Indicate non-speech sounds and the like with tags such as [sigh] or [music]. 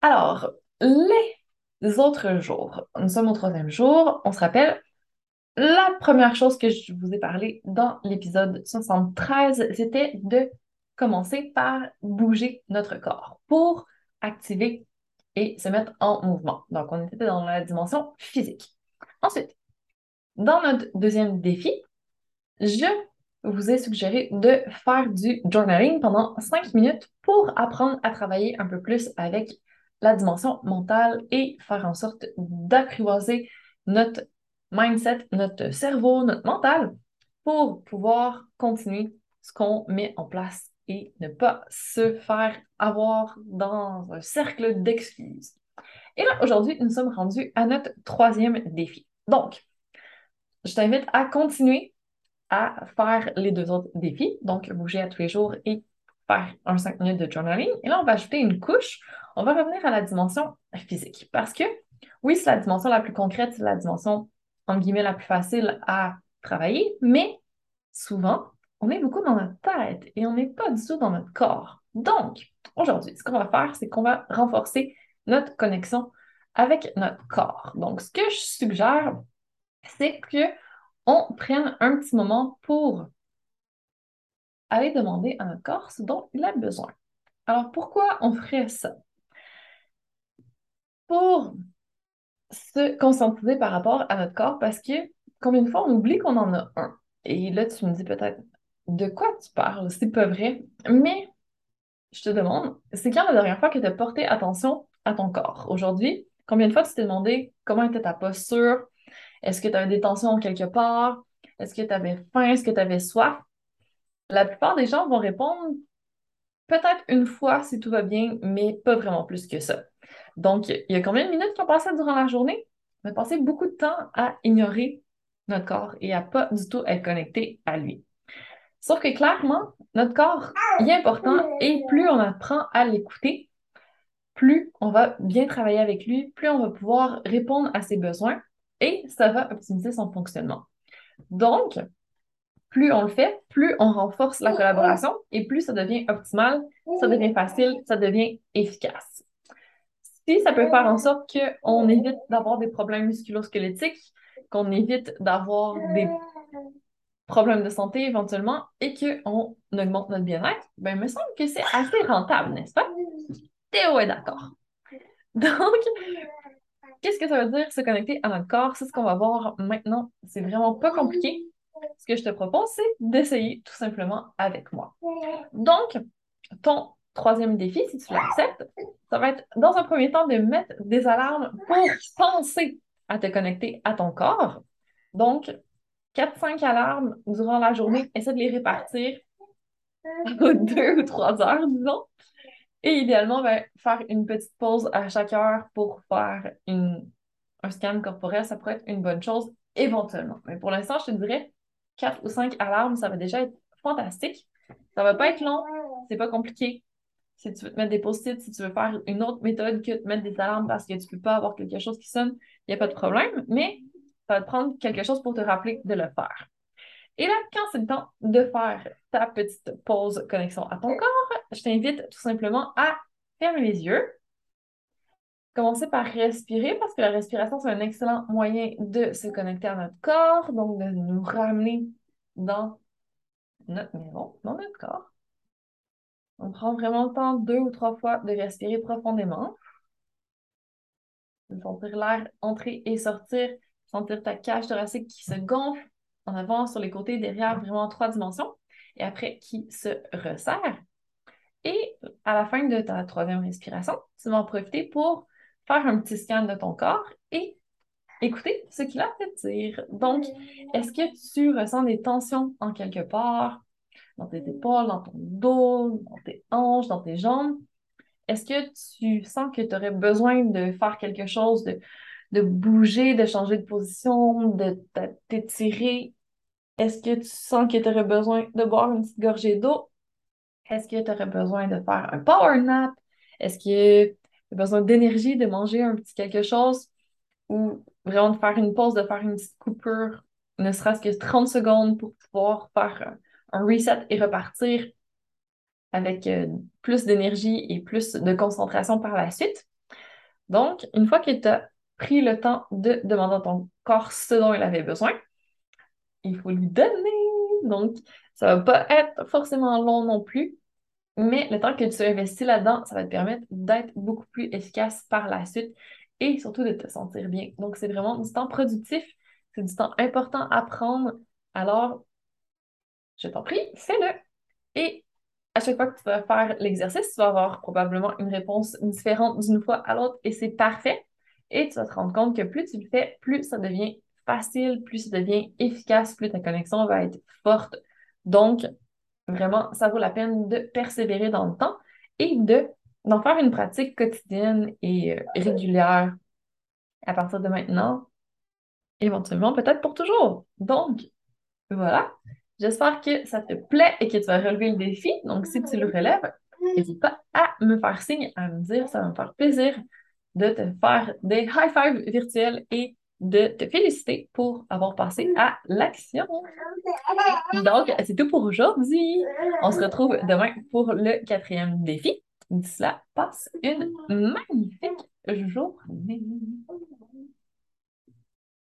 Alors, les autres jours, nous sommes au troisième jour, on se rappelle, la première chose que je vous ai parlé dans l'épisode 73, c'était de commencer par bouger notre corps pour activer et se mettre en mouvement. Donc, on était dans la dimension physique. Ensuite, dans notre deuxième défi, je vous ai suggéré de faire du journaling pendant 5 minutes pour apprendre à travailler un peu plus avec la dimension mentale et faire en sorte d'apprivoiser notre mindset, notre cerveau, notre mental pour pouvoir continuer ce qu'on met en place et ne pas se faire avoir dans un cercle d'excuses. Et là, aujourd'hui, nous sommes rendus à notre troisième défi. Donc, je t'invite à continuer à faire les deux autres défis, donc bouger à tous les jours et faire un 5 minutes de journaling. Et là, on va ajouter une couche. On va revenir à la dimension physique parce que, oui, c'est la dimension la plus concrète, c'est la dimension, entre guillemets, la plus facile à travailler, mais souvent, on est beaucoup dans notre tête et on n'est pas du tout dans notre corps. Donc, aujourd'hui, ce qu'on va faire, c'est qu'on va renforcer notre connexion avec notre corps. Donc, ce que je suggère, c'est que on prenne un petit moment pour aller demander à notre corps ce dont il a besoin. Alors, pourquoi on ferait ça? Pour se conscientiser par rapport à notre corps, parce que combien de fois on oublie qu'on en a un? Et là, tu me dis peut-être de quoi tu parles, c'est pas vrai. Mais je te demande, c'est quand la dernière fois que tu as porté attention à ton corps? Aujourd'hui, combien de fois tu t'es demandé comment était ta posture? Est-ce que tu avais des tensions quelque part? Est-ce que tu avais faim? Est-ce que tu avais soif? La plupart des gens vont répondre peut-être une fois si tout va bien, mais pas vraiment plus que ça. Donc, il y a combien de minutes qu'on passait durant la journée? On a passé beaucoup de temps à ignorer notre corps et à pas du tout être connecté à lui. Sauf que clairement, notre corps est important et plus on apprend à l'écouter, plus on va bien travailler avec lui, plus on va pouvoir répondre à ses besoins et ça va optimiser son fonctionnement. Donc, plus on le fait, plus on renforce la collaboration et plus ça devient optimal, ça devient facile, ça devient efficace. Si ça peut faire en sorte qu'on évite d'avoir des problèmes musculo-squelettiques, qu'on évite d'avoir des problèmes de santé éventuellement et qu'on augmente notre bien-être, ben, il me semble que c'est assez rentable, n'est-ce pas? Théo est d'accord. [laughs] Donc, qu'est-ce que ça veut dire se connecter à notre corps? C'est ce qu'on va voir maintenant. C'est vraiment pas compliqué. Ce que je te propose, c'est d'essayer tout simplement avec moi. Donc, ton troisième défi, si tu l'acceptes, ça va être dans un premier temps de mettre des alarmes pour penser à te connecter à ton corps. Donc, 4-5 alarmes durant la journée, essaie de les répartir [laughs] aux deux ou trois heures, disons. Et idéalement, ben, faire une petite pause à chaque heure pour faire une, un scan corporel, ça pourrait être une bonne chose éventuellement. Mais pour l'instant, je te dirais 4 ou 5 alarmes, ça va déjà être fantastique. Ça va pas être long, c'est pas compliqué. Si tu veux te mettre des post-it, si tu veux faire une autre méthode que de mettre des alarmes parce que tu peux pas avoir quelque chose qui sonne, il n'y a pas de problème. Mais ça va te prendre quelque chose pour te rappeler de le faire. Et là, quand c'est le temps de faire ta petite pause connexion à ton corps, je t'invite tout simplement à fermer les yeux. Commencer par respirer parce que la respiration, c'est un excellent moyen de se connecter à notre corps, donc de nous ramener dans notre maison, dans notre corps. On prend vraiment le temps deux ou trois fois de respirer profondément. De sentir l'air entrer et sortir sentir ta cage thoracique qui se gonfle en avant, sur les côtés, derrière, vraiment en trois dimensions, et après qui se resserre. Et à la fin de ta troisième respiration, tu vas en profiter pour faire un petit scan de ton corps et écouter ce qu'il a à te dire. Donc, est-ce que tu ressens des tensions en quelque part, dans tes épaules, dans ton dos, dans tes hanches, dans tes jambes? Est-ce que tu sens que tu aurais besoin de faire quelque chose, de, de bouger, de changer de position, de t'étirer? Est-ce que tu sens que tu aurais besoin de boire une petite gorgée d'eau? Est-ce que tu aurais besoin de faire un power nap? Est-ce que tu as besoin d'énergie, de manger un petit quelque chose? Ou vraiment de faire une pause, de faire une petite coupure, ne serait-ce que 30 secondes pour pouvoir faire un reset et repartir avec euh, plus d'énergie et plus de concentration par la suite? Donc, une fois que tu as pris le temps de demander à ton corps ce dont il avait besoin, il faut lui donner. Donc, ça va pas être forcément long non plus, mais le temps que tu investis là-dedans, ça va te permettre d'être beaucoup plus efficace par la suite et surtout de te sentir bien. Donc, c'est vraiment du temps productif, c'est du temps important à prendre. Alors, je t'en prie, fais-le. Et à chaque fois que tu vas faire l'exercice, tu vas avoir probablement une réponse différente d'une fois à l'autre et c'est parfait. Et tu vas te rendre compte que plus tu le fais, plus ça devient facile, plus ça devient efficace, plus ta connexion va être forte. Donc, vraiment, ça vaut la peine de persévérer dans le temps et de d'en faire une pratique quotidienne et euh, régulière à partir de maintenant, éventuellement peut-être pour toujours. Donc, voilà. J'espère que ça te plaît et que tu vas relever le défi. Donc, si tu le relèves, n'hésite pas à me faire signe, à me dire, ça va me faire plaisir de te faire des high five virtuels et de te féliciter pour avoir passé à l'action. Donc, c'est tout pour aujourd'hui. On se retrouve demain pour le quatrième défi. D'ici là, passe une magnifique journée.